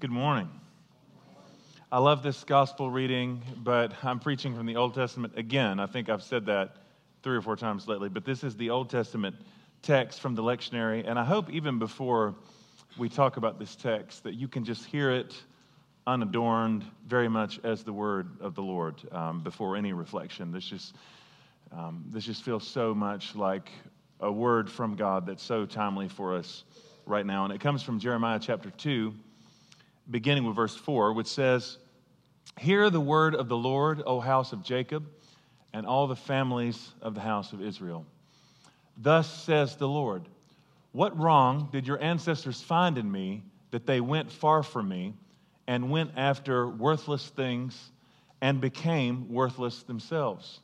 Good morning. I love this gospel reading, but I'm preaching from the Old Testament again. I think I've said that three or four times lately, but this is the Old Testament text from the lectionary, and I hope even before we talk about this text that you can just hear it unadorned very much as the word of the Lord um, before any reflection. This just, um, this just feels so much like a word from God that's so timely for us right now, and it comes from Jeremiah chapter 2 beginning with verse 4, which says, Hear the word of the Lord, O house of Jacob, and all the families of the house of Israel. Thus says the Lord, What wrong did your ancestors find in me that they went far from me and went after worthless things and became worthless themselves?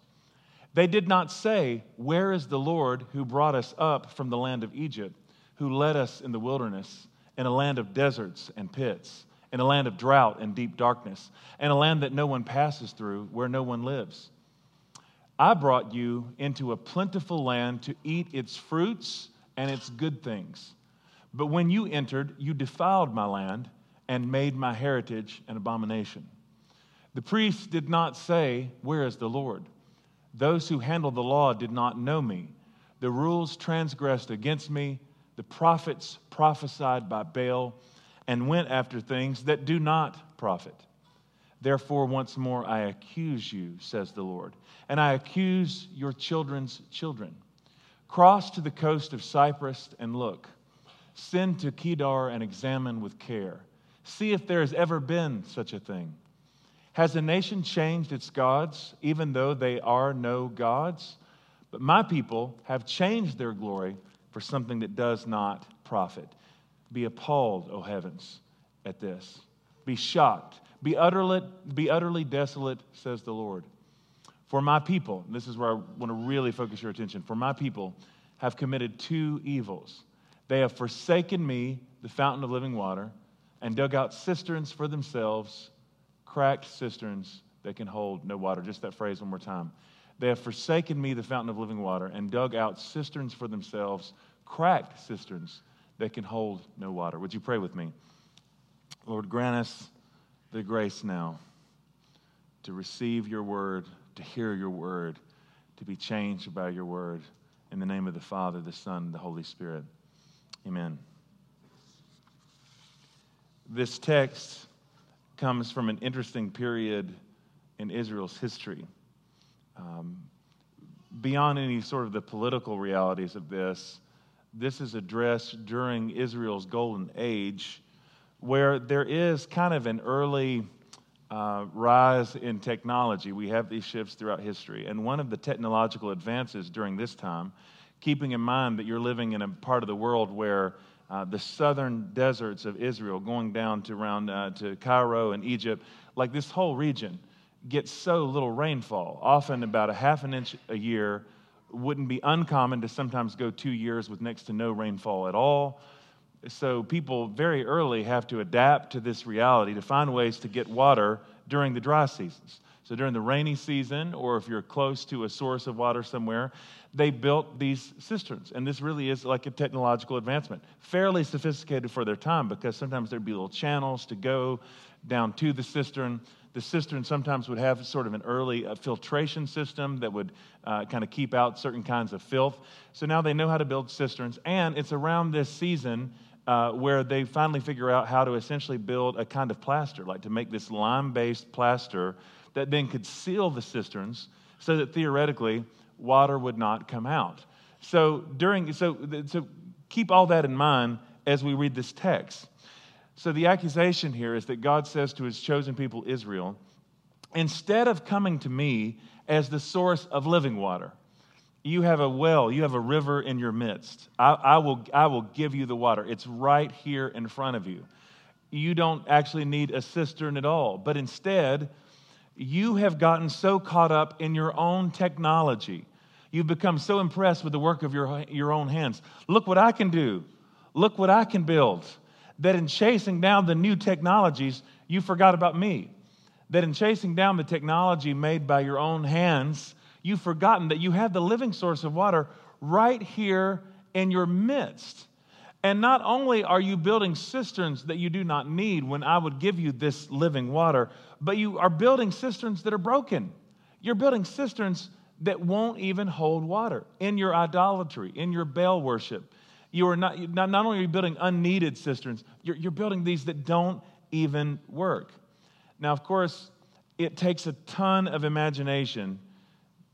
They did not say, Where is the Lord who brought us up from the land of Egypt, who led us in the wilderness, in a land of deserts and pits? in a land of drought and deep darkness, and a land that no one passes through, where no one lives. I brought you into a plentiful land to eat its fruits and its good things. But when you entered, you defiled my land and made my heritage an abomination. The priests did not say, Where is the Lord? Those who handled the law did not know me. The rules transgressed against me. The prophets prophesied by Baal and went after things that do not profit. Therefore, once more I accuse you, says the Lord, and I accuse your children's children. Cross to the coast of Cyprus and look. Send to Kedar and examine with care. See if there has ever been such a thing. Has a nation changed its gods, even though they are no gods? But my people have changed their glory for something that does not profit. Be appalled, O heavens, at this. Be shocked. Be utterly, be utterly desolate, says the Lord. For my people, this is where I want to really focus your attention. For my people have committed two evils. They have forsaken me, the fountain of living water, and dug out cisterns for themselves, cracked cisterns that can hold no water. Just that phrase one more time. They have forsaken me, the fountain of living water, and dug out cisterns for themselves, cracked cisterns that can hold no water. Would you pray with me? Lord, grant us the grace now to receive your word, to hear your word, to be changed by your word. In the name of the Father, the Son, the Holy Spirit. Amen. This text comes from an interesting period in Israel's history. Um, beyond any sort of the political realities of this, this is addressed during Israel's golden age, where there is kind of an early uh, rise in technology. We have these shifts throughout history. And one of the technological advances during this time, keeping in mind that you're living in a part of the world where uh, the southern deserts of Israel, going down to around uh, to Cairo and Egypt, like this whole region, gets so little rainfall, often about a half an inch a year wouldn't be uncommon to sometimes go two years with next to no rainfall at all. So people very early have to adapt to this reality to find ways to get water during the dry seasons. So during the rainy season, or if you're close to a source of water somewhere, they built these cisterns. And this really is like a technological advancement, fairly sophisticated for their time because sometimes there'd be little channels to go down to the cistern the cistern sometimes would have sort of an early uh, filtration system that would uh, kind of keep out certain kinds of filth. So now they know how to build cisterns, and it's around this season uh, where they finally figure out how to essentially build a kind of plaster, like to make this lime based plaster that then could seal the cisterns so that theoretically water would not come out. So during so so keep all that in mind as we read this text. So the accusation here is that God says to his chosen people, Israel, instead of coming to me as the source of living water, you have a well, you have a river in your midst. I, I, will, I will give you the water. It's right here in front of you. You don't actually need a cistern at all, but instead, you have gotten so caught up in your own technology. You've become so impressed with the work of your, your own hands. Look what I can do. Look what I can build that in chasing down the new technologies, you forgot about me. That in chasing down the technology made by your own hands, you've forgotten that you have the living source of water right here in your midst. And not only are you building cisterns that you do not need when I would give you this living water, but you are building cisterns that are broken. You're building cisterns that won't even hold water in your idolatry, in your Baal worship. You are not, not, not only are you building unneeded cisterns, you're, you're building these that don't even work. Now, of course, it takes a ton of imagination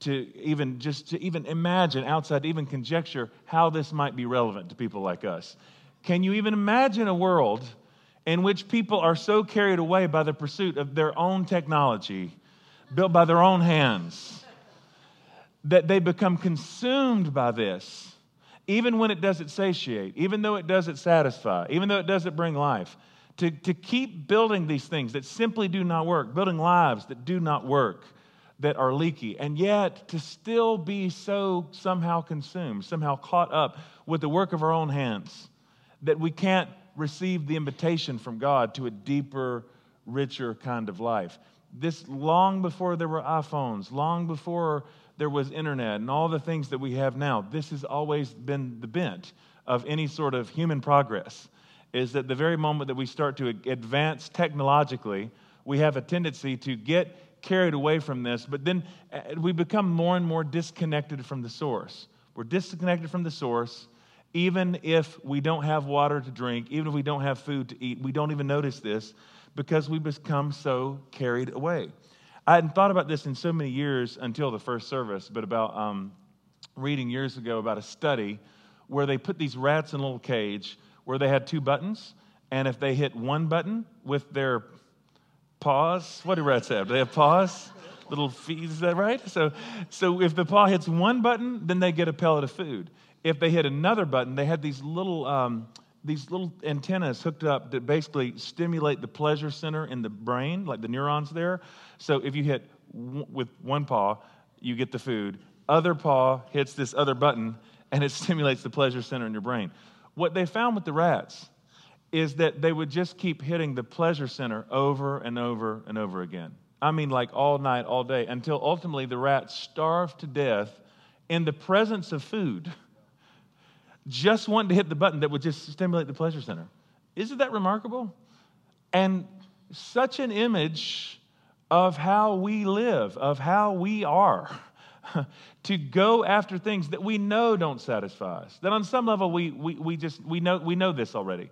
to even just to even imagine outside, even conjecture how this might be relevant to people like us. Can you even imagine a world in which people are so carried away by the pursuit of their own technology, built by their own hands, that they become consumed by this, even when it doesn't satiate, even though it doesn't satisfy, even though it doesn't bring life? To, to keep building these things that simply do not work, building lives that do not work that are leaky, and yet to still be so somehow consumed, somehow caught up with the work of our own hands, that we can't receive the invitation from God to a deeper, richer kind of life. This long before there were iPhones, long before there was internet and all the things that we have now, this has always been the bent of any sort of human progress. Is that the very moment that we start to advance technologically, we have a tendency to get carried away from this, but then uh, we become more and more disconnected from the source. We're disconnected from the source, even if we don't have water to drink, even if we don't have food to eat. We don't even notice this because we become so carried away. I hadn't thought about this in so many years until the first service, but about um, reading years ago about a study where they put these rats in a little cage where they had two buttons, and if they hit one button with their paws. What do rats have? Do they have paws? Little feet, is that right? So, so if the paw hits one button, then they get a pellet of food. If they hit another button, they had these little, um, these little antennas hooked up that basically stimulate the pleasure center in the brain, like the neurons there. So if you hit w- with one paw, you get the food. Other paw hits this other button, and it stimulates the pleasure center in your brain. What they found with the rats is that they would just keep hitting the pleasure center over and over and over again. I mean, like all night, all day, until ultimately the rats starved to death in the presence of food, just wanting to hit the button that would just stimulate the pleasure center. Isn't that remarkable? And such an image of how we live, of how we are. to go after things that we know don't satisfy us. That on some level we, we, we just we know we know this already.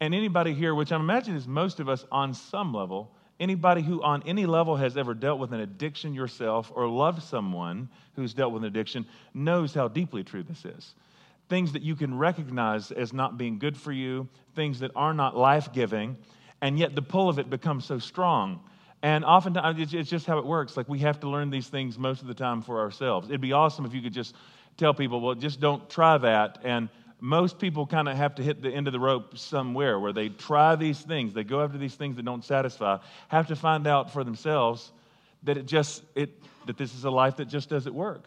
And anybody here, which I'm imagining is most of us on some level, anybody who on any level has ever dealt with an addiction yourself or loved someone who's dealt with an addiction knows how deeply true this is. Things that you can recognize as not being good for you, things that are not life giving, and yet the pull of it becomes so strong. And oftentimes, it's just how it works. Like we have to learn these things most of the time for ourselves. It'd be awesome if you could just tell people, well, just don't try that. And most people kind of have to hit the end of the rope somewhere where they try these things, they go after these things that don't satisfy, have to find out for themselves that it just it that this is a life that just doesn't work.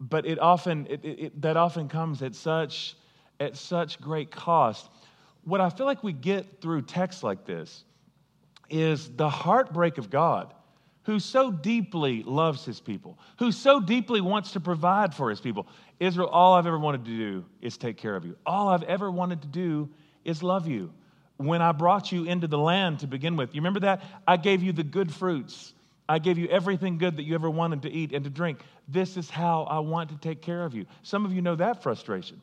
But it often it, it, that often comes at such at such great cost. What I feel like we get through texts like this is the heartbreak of God who so deeply loves his people, who so deeply wants to provide for his people. Israel, all I've ever wanted to do is take care of you. All I've ever wanted to do is love you. When I brought you into the land to begin with, you remember that? I gave you the good fruits. I gave you everything good that you ever wanted to eat and to drink. This is how I want to take care of you. Some of you know that frustration.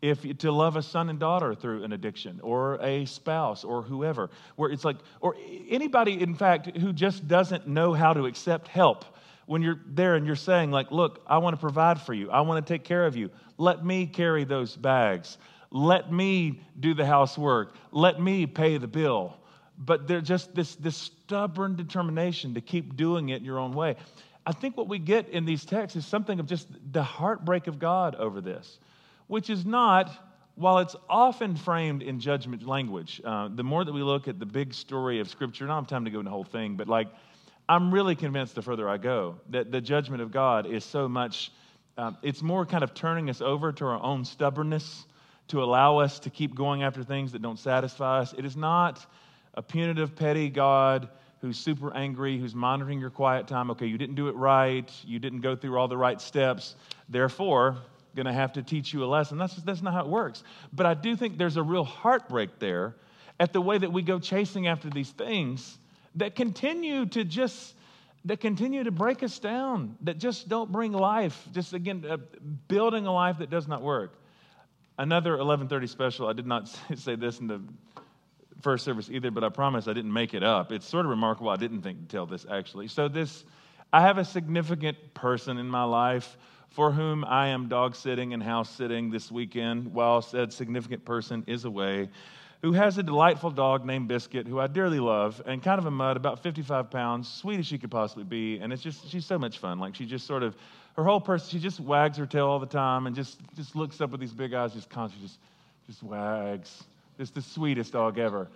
If to love a son and daughter through an addiction or a spouse or whoever where it's like or anybody in fact who just doesn't know how to accept help when you're there and you're saying like look i want to provide for you. I want to take care of you. Let me carry those bags. Let me do the housework. Let me pay the bill but they're just this, this stubborn determination to keep doing it your own way i think what we get in these texts is something of just the heartbreak of god over this which is not, while it's often framed in judgment language, uh, the more that we look at the big story of Scripture, and I don't have time to go into the whole thing, but like, I'm really convinced the further I go that the judgment of God is so much, uh, it's more kind of turning us over to our own stubbornness to allow us to keep going after things that don't satisfy us. It is not a punitive, petty God who's super angry, who's monitoring your quiet time. Okay, you didn't do it right, you didn't go through all the right steps. Therefore, going to have to teach you a lesson. That's, that's not how it works. But I do think there's a real heartbreak there at the way that we go chasing after these things that continue to just that continue to break us down that just don't bring life just again uh, building a life that does not work another 1130 special i did not say this in the first service either but i promise i didn't make it up it's sort of remarkable i didn't think to tell this actually so this i have a significant person in my life for whom i am dog sitting and house sitting this weekend while said significant person is away who has a delightful dog named Biscuit, who I dearly love, and kind of a mud, about 55 pounds, sweet as she could possibly be. And it's just, she's so much fun. Like, she just sort of, her whole person, she just wags her tail all the time and just, just looks up with these big eyes, just constantly just, just wags. Just the sweetest dog ever.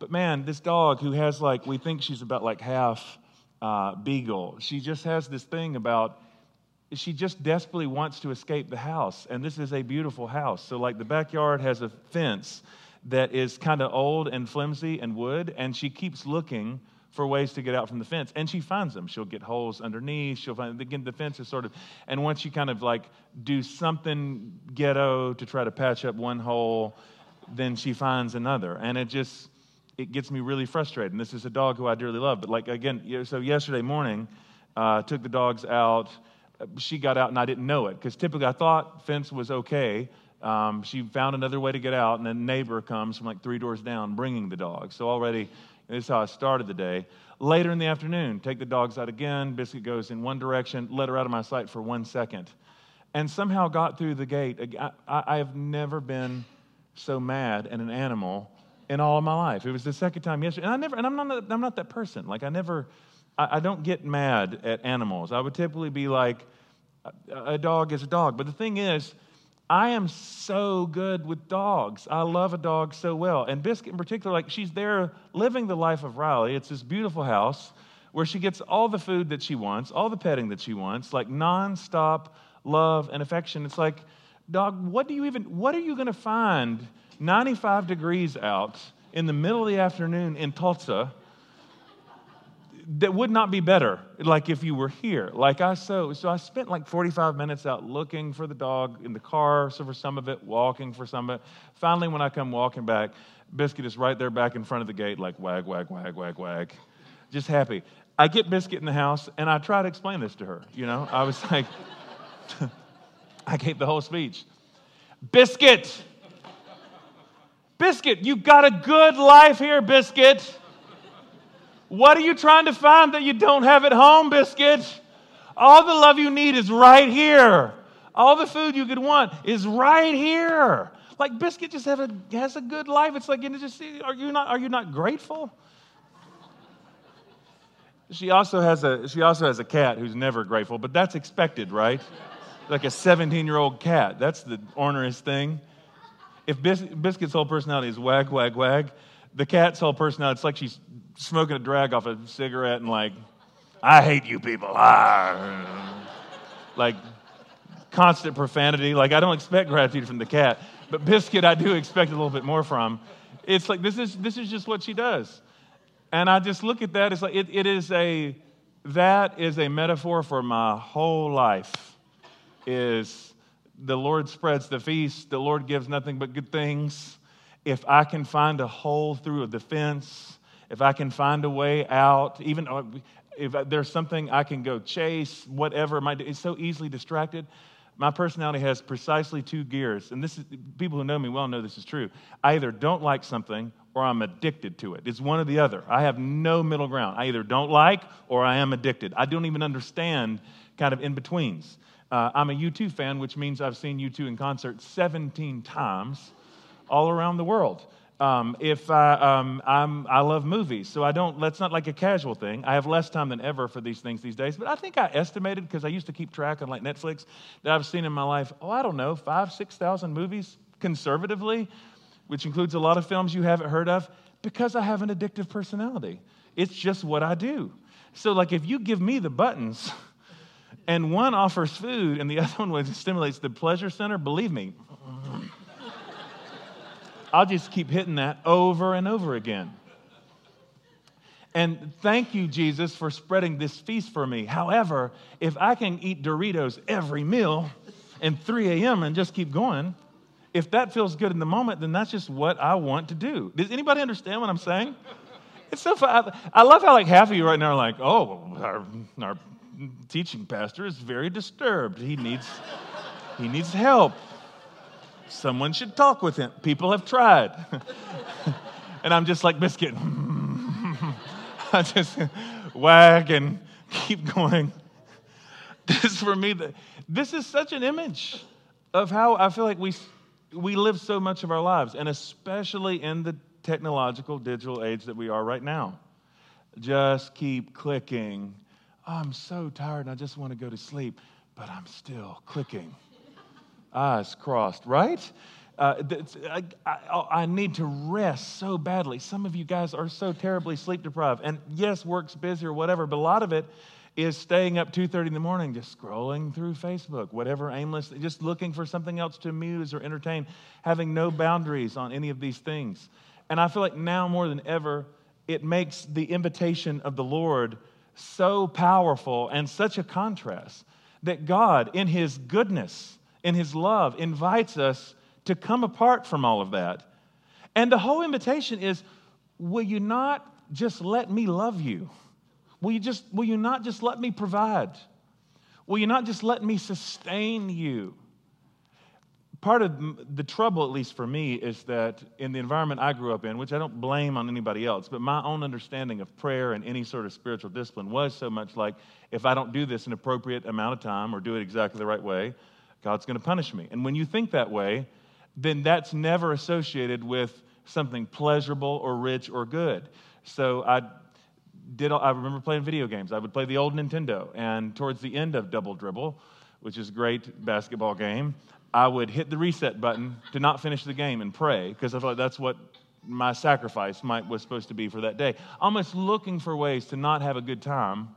But man, this dog who has like, we think she's about like half uh, beagle, she just has this thing about, she just desperately wants to escape the house. And this is a beautiful house. So, like, the backyard has a fence that is kind of old and flimsy and wood, and she keeps looking for ways to get out from the fence. And she finds them. She'll get holes underneath. She'll find, again, the fence is sort of, and once you kind of like do something ghetto to try to patch up one hole, then she finds another. And it just, it gets me really frustrated. And this is a dog who I dearly love. But like, again, so yesterday morning, uh, took the dogs out. She got out and I didn't know it because typically I thought fence was okay um, she found another way to get out, and a neighbor comes from like three doors down bringing the dog. So already, this is how I started the day. Later in the afternoon, take the dogs out again. Biscuit goes in one direction, let her out of my sight for one second, and somehow got through the gate. I, I, I have never been so mad at an animal in all of my life. It was the second time yesterday, and I never, and I'm not, I'm not that person. Like I never, I, I don't get mad at animals. I would typically be like, a, a dog is a dog. But the thing is I am so good with dogs. I love a dog so well. And Biscuit, in particular, like she's there living the life of Riley. It's this beautiful house where she gets all the food that she wants, all the petting that she wants, like nonstop love and affection. It's like, dog, what do you even, what are you going to find 95 degrees out in the middle of the afternoon in Tulsa? that would not be better like if you were here? Like i so so i spent like 45 minutes out looking for the dog in the car so for some of it walking for some of it. Finally when i come walking back biscuit is right there back in front of the gate like wag wag wag wag wag. Just happy. I get biscuit in the house and i try to explain this to her you know? I was like i gave the whole speech biscuit biscuit you got a good life here biscuit what are you trying to find that you don't have at home, Biscuit? All the love you need is right here. All the food you could want is right here. Like Biscuit just have a, has a good life. It's like, you just, are, you not, are you not grateful? She also, has a, she also has a cat who's never grateful, but that's expected, right? Like a 17 year old cat. That's the ornerous thing. If Bis- Biscuit's whole personality is wag, wag, wag, the cat's whole personality, it's like she's smoking a drag off a cigarette and like, I hate you people. Ah. Like constant profanity. Like I don't expect gratitude from the cat, but Biscuit I do expect a little bit more from. It's like this is this is just what she does. And I just look at that, it's like it, it is a that is a metaphor for my whole life. Is the Lord spreads the feast, the Lord gives nothing but good things. If I can find a hole through the fence, if I can find a way out, even uh, if there's something I can go chase, whatever be, it's so easily distracted. My personality has precisely two gears, and this is people who know me well know this is true. I either don't like something or I'm addicted to it. It's one or the other. I have no middle ground. I either don't like or I am addicted. I don't even understand kind of in betweens. Uh, I'm a U2 fan, which means I've seen U2 in concert 17 times all around the world. Um, if I, um, i love movies, so I don't, that's not like a casual thing. I have less time than ever for these things these days, but I think I estimated, because I used to keep track on like Netflix, that I've seen in my life, oh, I don't know, five, 6,000 movies conservatively, which includes a lot of films you haven't heard of, because I have an addictive personality. It's just what I do. So, like, if you give me the buttons, and one offers food and the other one stimulates the pleasure center, believe me, I'll just keep hitting that over and over again. And thank you, Jesus, for spreading this feast for me. However, if I can eat Doritos every meal, and 3 a.m. and just keep going. If that feels good in the moment, then that's just what I want to do. Does anybody understand what I'm saying? It's so fun. I love how like half of you right now are like, oh, our, our teaching pastor is very disturbed. He needs, he needs help. Someone should talk with him. People have tried. and I'm just like biscuit. I just wag and keep going. This for me, this is such an image of how I feel like we, we live so much of our lives, and especially in the technological, digital age that we are right now. Just keep clicking. Oh, I'm so tired and I just want to go to sleep, but I'm still clicking. Eyes crossed, right? Uh, I, I, I, need to rest so badly. Some of you guys are so terribly sleep deprived. And yes, work's busy or whatever, but a lot of it is staying up 2.30 in the morning just scrolling through facebook whatever aimless just looking for something else to amuse or entertain having no boundaries on any of these things and I feel like now more than ever, it makes the invitation of the Lord so powerful and such a contrast that God, in His goodness, in His love, invites us to come apart from all of that. And the whole invitation is will you not just let me love you? Will you, just, will you not just let me provide? Will you not just let me sustain you? Part of the trouble, at least for me, is that in the environment I grew up in, which I don't blame on anybody else, but my own understanding of prayer and any sort of spiritual discipline was so much like if I don't do this an appropriate amount of time or do it exactly the right way, God's going to punish me. And when you think that way, then that's never associated with something pleasurable or rich or good. So I did. I remember playing video games. I would play the old Nintendo, and towards the end of Double Dribble, which is a great basketball game, I would hit the reset button to not finish the game and pray because I thought that's what my sacrifice might was supposed to be for that day. Almost looking for ways to not have a good time,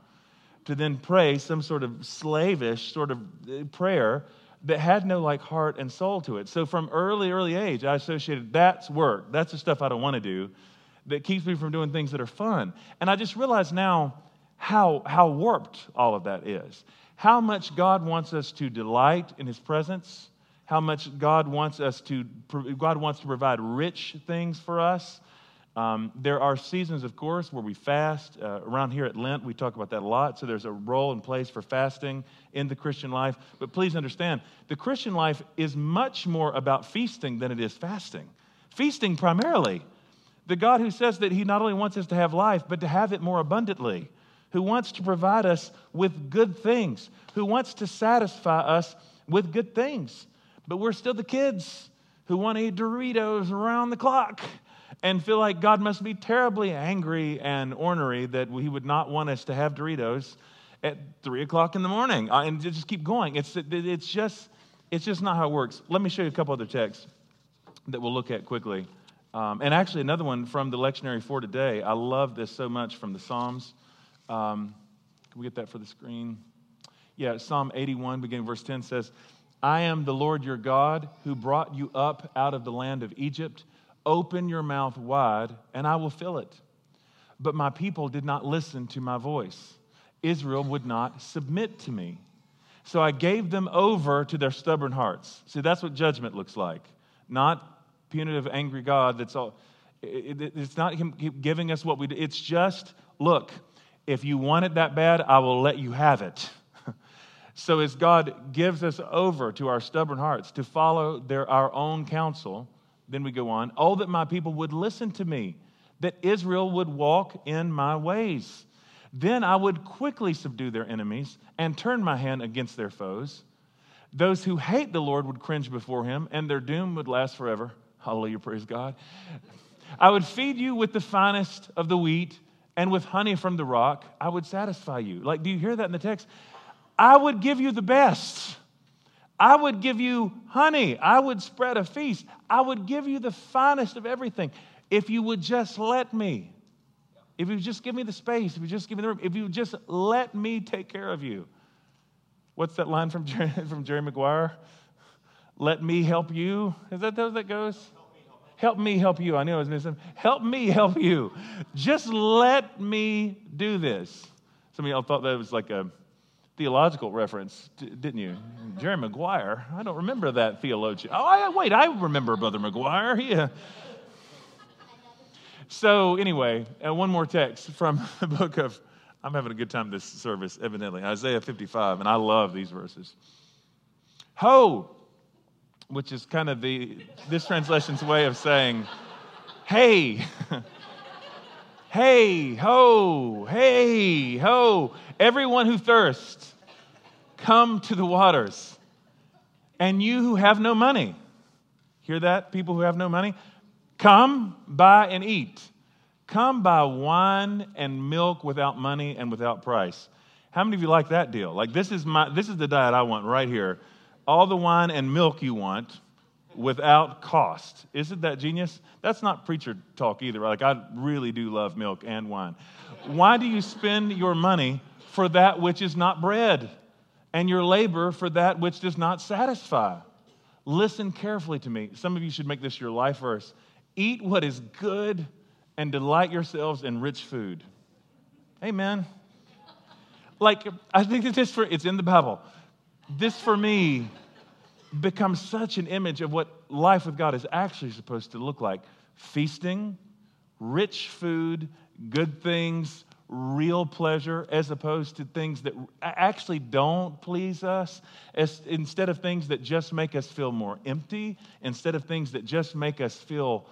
to then pray some sort of slavish sort of uh, prayer that had no like heart and soul to it. So from early, early age, I associated that's work. That's the stuff I don't want to do that keeps me from doing things that are fun. And I just realize now how, how warped all of that is. How much God wants us to delight in His presence how much God wants us to, God wants to provide rich things for us. Um, there are seasons, of course, where we fast. Uh, around here at Lent, we talk about that a lot. So there's a role and place for fasting in the Christian life. But please understand, the Christian life is much more about feasting than it is fasting. Feasting primarily. The God who says that He not only wants us to have life, but to have it more abundantly, who wants to provide us with good things, who wants to satisfy us with good things. But we're still the kids who want to eat Doritos around the clock and feel like God must be terribly angry and ornery that He would not want us to have Doritos at three o'clock in the morning uh, and just keep going. It's, it's, just, it's just not how it works. Let me show you a couple other texts that we'll look at quickly. Um, and actually, another one from the lectionary for today. I love this so much from the Psalms. Um, can we get that for the screen? Yeah, Psalm 81, beginning verse 10 says, I am the Lord your God who brought you up out of the land of Egypt. Open your mouth wide, and I will fill it. But my people did not listen to my voice. Israel would not submit to me. So I gave them over to their stubborn hearts. See, that's what judgment looks like. Not punitive, angry God that's all. It's not Him giving us what we do. It's just, look, if you want it that bad, I will let you have it. So, as God gives us over to our stubborn hearts to follow their, our own counsel, then we go on, oh, that my people would listen to me, that Israel would walk in my ways. Then I would quickly subdue their enemies and turn my hand against their foes. Those who hate the Lord would cringe before him, and their doom would last forever. Hallelujah, praise God. I would feed you with the finest of the wheat, and with honey from the rock, I would satisfy you. Like, do you hear that in the text? I would give you the best. I would give you honey. I would spread a feast. I would give you the finest of everything if you would just let me. If you just give me the space, if you just give me the room, if you just let me take care of you. What's that line from Jerry, from Jerry Maguire? Let me help you. Is that how that goes? Help me help you. I knew I was missing. Help me help you. Just let me do this. Some of y'all thought that was like a theological reference, didn't you? Jerry Maguire. I don't remember that theologian. Oh, I, wait, I remember Brother Maguire. Yeah. So, anyway, uh, one more text from the book of, I'm having a good time this service, evidently, Isaiah 55, and I love these verses. Ho, which is kind of the, this translation's way of saying, hey. Hey, ho, hey, ho. Everyone who thirsts, come to the waters. And you who have no money, hear that, people who have no money? Come, buy, and eat. Come buy wine and milk without money and without price. How many of you like that deal? Like this is my this is the diet I want right here. All the wine and milk you want without cost. Isn't that genius? That's not preacher talk either. Like, I really do love milk and wine. Why do you spend your money for that which is not bread and your labor for that which does not satisfy? Listen carefully to me. Some of you should make this your life verse. Eat what is good and delight yourselves in rich food. Amen. Like, I think it's just for, it's in the Bible. This for me becomes such an image of what life with God is actually supposed to look like. Feasting, rich food, good things, real pleasure, as opposed to things that actually don't please us, as, instead of things that just make us feel more empty, instead of things that just make us feel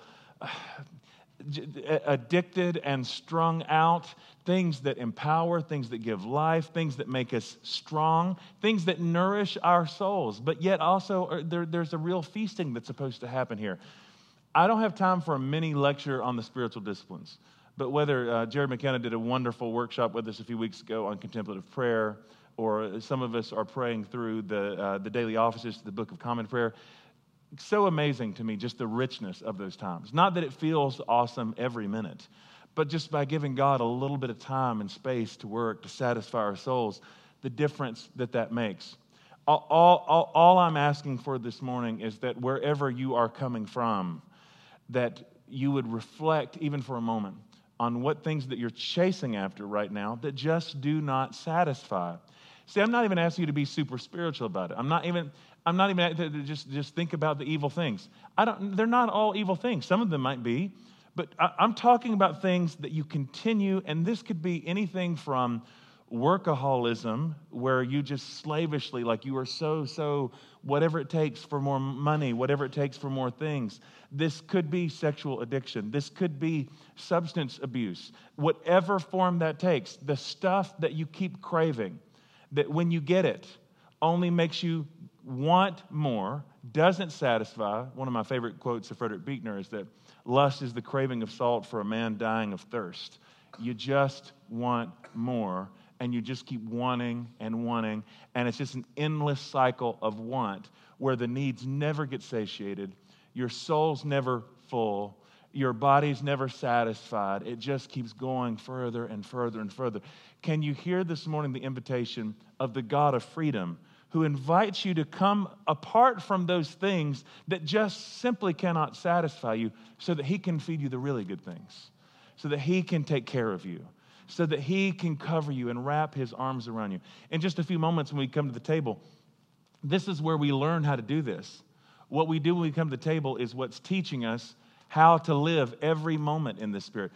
addicted and strung out, things that empower, things that give life, things that make us strong, things that nourish our souls. But yet, also, uh, there, there's a real feasting that's supposed to happen here. I don't have time for a mini lecture on the spiritual disciplines, but whether uh, Jared McKenna did a wonderful workshop with us a few weeks ago on contemplative prayer, or some of us are praying through the, uh, the daily offices, to the Book of Common Prayer so amazing to me, just the richness of those times. Not that it feels awesome every minute, but just by giving God a little bit of time and space to work, to satisfy our souls, the difference that that makes. All, all, all, I'm asking for this morning is that wherever you are coming from, that you would reflect, even for a moment, on what things that you're chasing after right now that just do not satisfy. See, I'm not even asking you to be super spiritual about it. I'm not even, I'm not even just, just think about the evil things. I don't, they're not all evil things. Some of them might be, but I, I'm talking about things that you continue, and this could be anything from workaholism, where you just slavishly, like you are so, so, whatever it takes for more money, whatever it takes for more things. This could be sexual addiction. This could be substance abuse. Whatever form that takes, the stuff that you keep craving, that when you get it, only makes you want more, doesn't satisfy. One of my favorite quotes of Frederick Buechner is that lust is the craving of salt for a man dying of thirst. You just want more, and you just keep wanting and wanting, and it's just an endless cycle of want where the needs never get satiated, your soul's never full, your body's never satisfied. It just keeps going further and further and further. Can you hear this morning the invitation of the God of freedom? who invites you to come apart from those things that just simply cannot satisfy you so that he can feed you the really good things, so that he can take care of you, so that he can cover you and wrap his arms around you. In just a few moments, when we come to the table, this is where we learn how to do this. What we do when we come to the table is what's teaching us how to live every moment in the Spirit.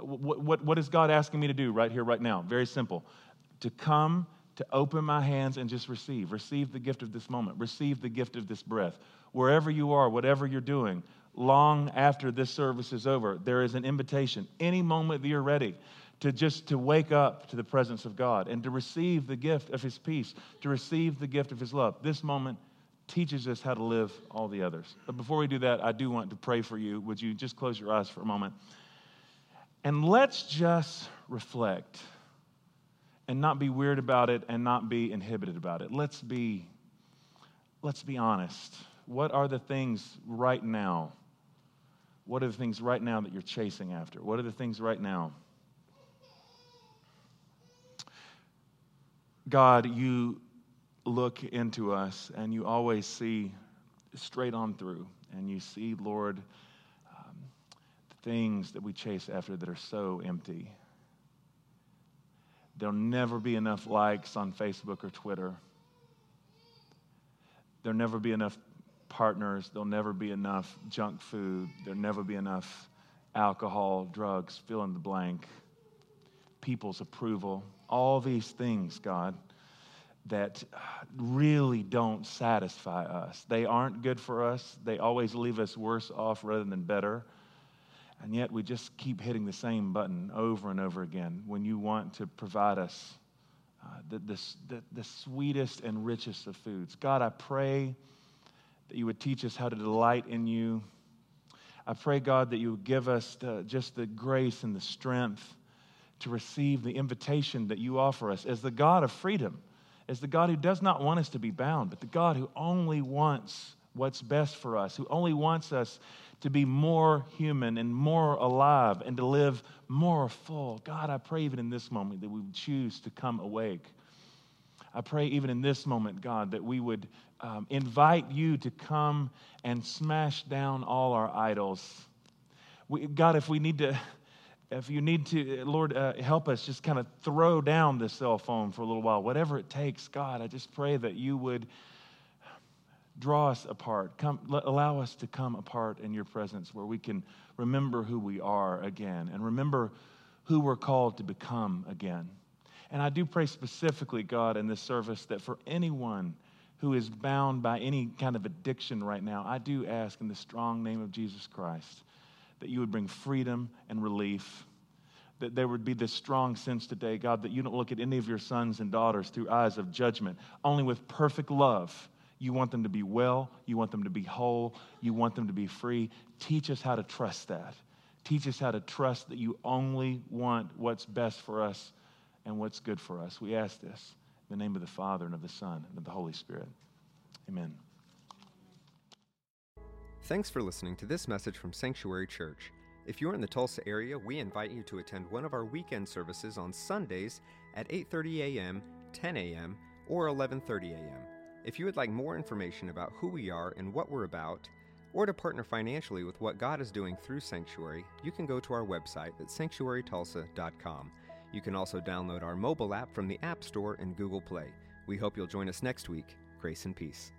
What, what, what is God asking me to do right here, right now? Very simple. To come to open my hands and just receive. Receive the gift of this moment. Receive the gift of this breath. Wherever you are, whatever you're doing, long after this service is over, there is an invitation. Any moment that you're ready to just to wake up to the presence of God and to receive the gift of his peace, to receive the gift of his love. This moment teaches us how to live all the others. But before we do that, I do want to pray for you. Would you just close your eyes for a moment? And let's just reflect and not be weird about it and not be inhibited about it. Let's be let's be honest. What are the things right now? What are the things right now that you're chasing after? What are the things right now? God, you look into us and you always see straight on through. And you see, Lord, um, the things that we chase after that are so empty There'll never be enough likes on Facebook or Twitter. There'll never be enough partners. There'll never be enough junk food. There'll never be enough alcohol, drugs, fill in the blank, people's approval. All these things, God, that really don't satisfy us. They aren't good for us. They always leave us worse off rather than better. And yet we just keep hitting the same button over and over again when you want to provide us uh, the, the, the, the sweetest and richest of foods. God, I pray that you would teach us how to delight in you. I pray, God, that you would give us the, just the grace and the strength to receive the invitation that you offer us as the God of freedom, as the God who does not want us to be bound, but the God who only wants what's best for us, who only wants us to be more human and more alive and to live more full. God, I pray even in this moment that we would choose to come awake. I pray even in this moment, God, that we would um, invite you to come and smash down all our idols. We, God, if we need to, if you need to, Lord, uh, help us just kind of throw down the cell phone for a little while, whatever it takes, God, I just pray that you would draw us apart. Come, allow us to come apart in your presence where we can remember who we are again and remember who we're called to become again. And I do pray specifically, God, in this service that for anyone who is bound by any kind of addiction right now, I do ask in the strong name of Jesus Christ that you would bring freedom and relief. That there would be this strong sense today, God, that you don't look at any of your sons and daughters through eyes of judgment, only with perfect love you want them to be well. You want them to be whole. You want them to be free. Teach us how to trust that. Teach us how to trust that you only want what's best for us and what's good for us. We ask this in the name of the Father and of the Son and of the Holy Spirit. Amen. Thanks for listening to this message from Sanctuary Church. If you're in the Tulsa area, we invite you to attend one of our weekend services on Sundays at 8:30 a.m., 10 a.m., or 11:30 a.m. If you would like more information about who we are and what we're about, or to partner financially with what God is doing through Sanctuary, you can go to our website at sanctuarytulsa.com. You can also download our mobile app from the App Store and Google Play. We hope you'll join us next week. Grace and peace.